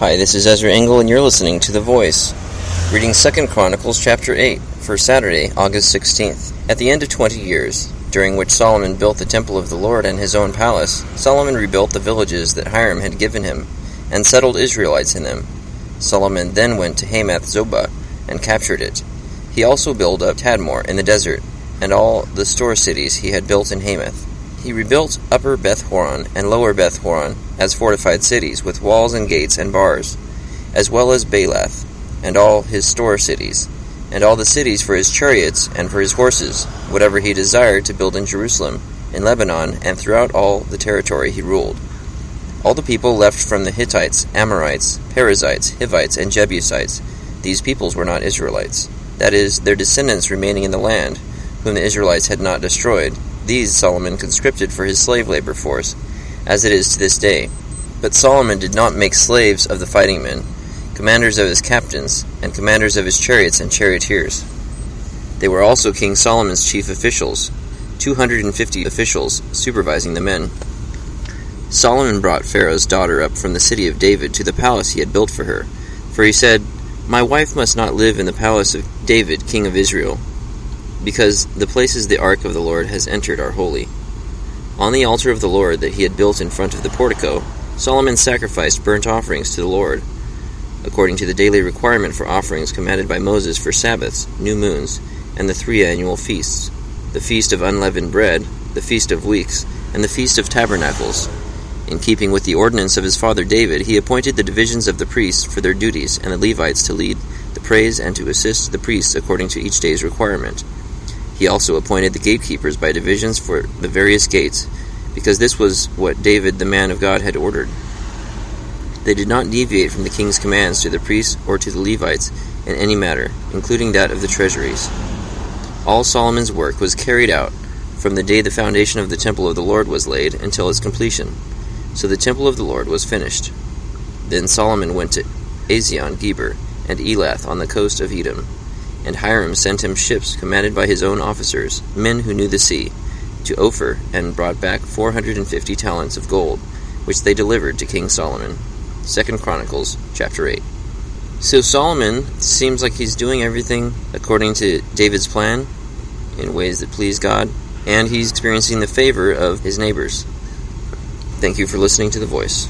Hi, this is Ezra Engel, and you're listening to The Voice. Reading 2nd Chronicles chapter 8 for Saturday, August 16th. At the end of twenty years, during which Solomon built the temple of the Lord and his own palace, Solomon rebuilt the villages that Hiram had given him, and settled Israelites in them. Solomon then went to Hamath Zobah and captured it. He also built up Tadmor in the desert, and all the store cities he had built in Hamath. He rebuilt Upper Beth Horon and Lower Beth Horon as fortified cities, with walls and gates and bars, as well as Baalath, and all his store cities, and all the cities for his chariots and for his horses, whatever he desired to build in Jerusalem, in Lebanon, and throughout all the territory he ruled. All the people left from the Hittites, Amorites, Perizzites, Hivites, and Jebusites. These peoples were not Israelites. That is, their descendants remaining in the land, whom the Israelites had not destroyed these Solomon conscripted for his slave labor force, as it is to this day. But Solomon did not make slaves of the fighting men, commanders of his captains, and commanders of his chariots and charioteers. They were also King Solomon's chief officials, 250 officials supervising the men. Solomon brought Pharaoh's daughter up from the city of David to the palace he had built for her, for he said, My wife must not live in the palace of David, king of Israel, because the places the ark of the Lord has entered are holy. On the altar of the Lord that he had built in front of the portico, Solomon sacrificed burnt offerings to the Lord, according to the daily requirement for offerings commanded by Moses for Sabbaths, new moons, and the three annual feasts the feast of unleavened bread, the feast of weeks, and the feast of tabernacles. In keeping with the ordinance of his father David, he appointed the divisions of the priests for their duties, and the Levites to lead the praise and to assist the priests according to each day's requirement. He also appointed the gatekeepers by divisions for the various gates, because this was what David, the man of God, had ordered. They did not deviate from the king's commands to the priests or to the Levites in any matter, including that of the treasuries. All Solomon's work was carried out from the day the foundation of the temple of the Lord was laid until its completion. So the temple of the Lord was finished. Then Solomon went to Ezion Geber and Elath on the coast of Edom and Hiram sent him ships commanded by his own officers, men who knew the sea, to Ophir, and brought back four hundred and fifty talents of gold, which they delivered to King Solomon. Second Chronicles chapter eight. So Solomon seems like he's doing everything according to David's plan, in ways that please God, and he's experiencing the favor of his neighbors. Thank you for listening to The Voice.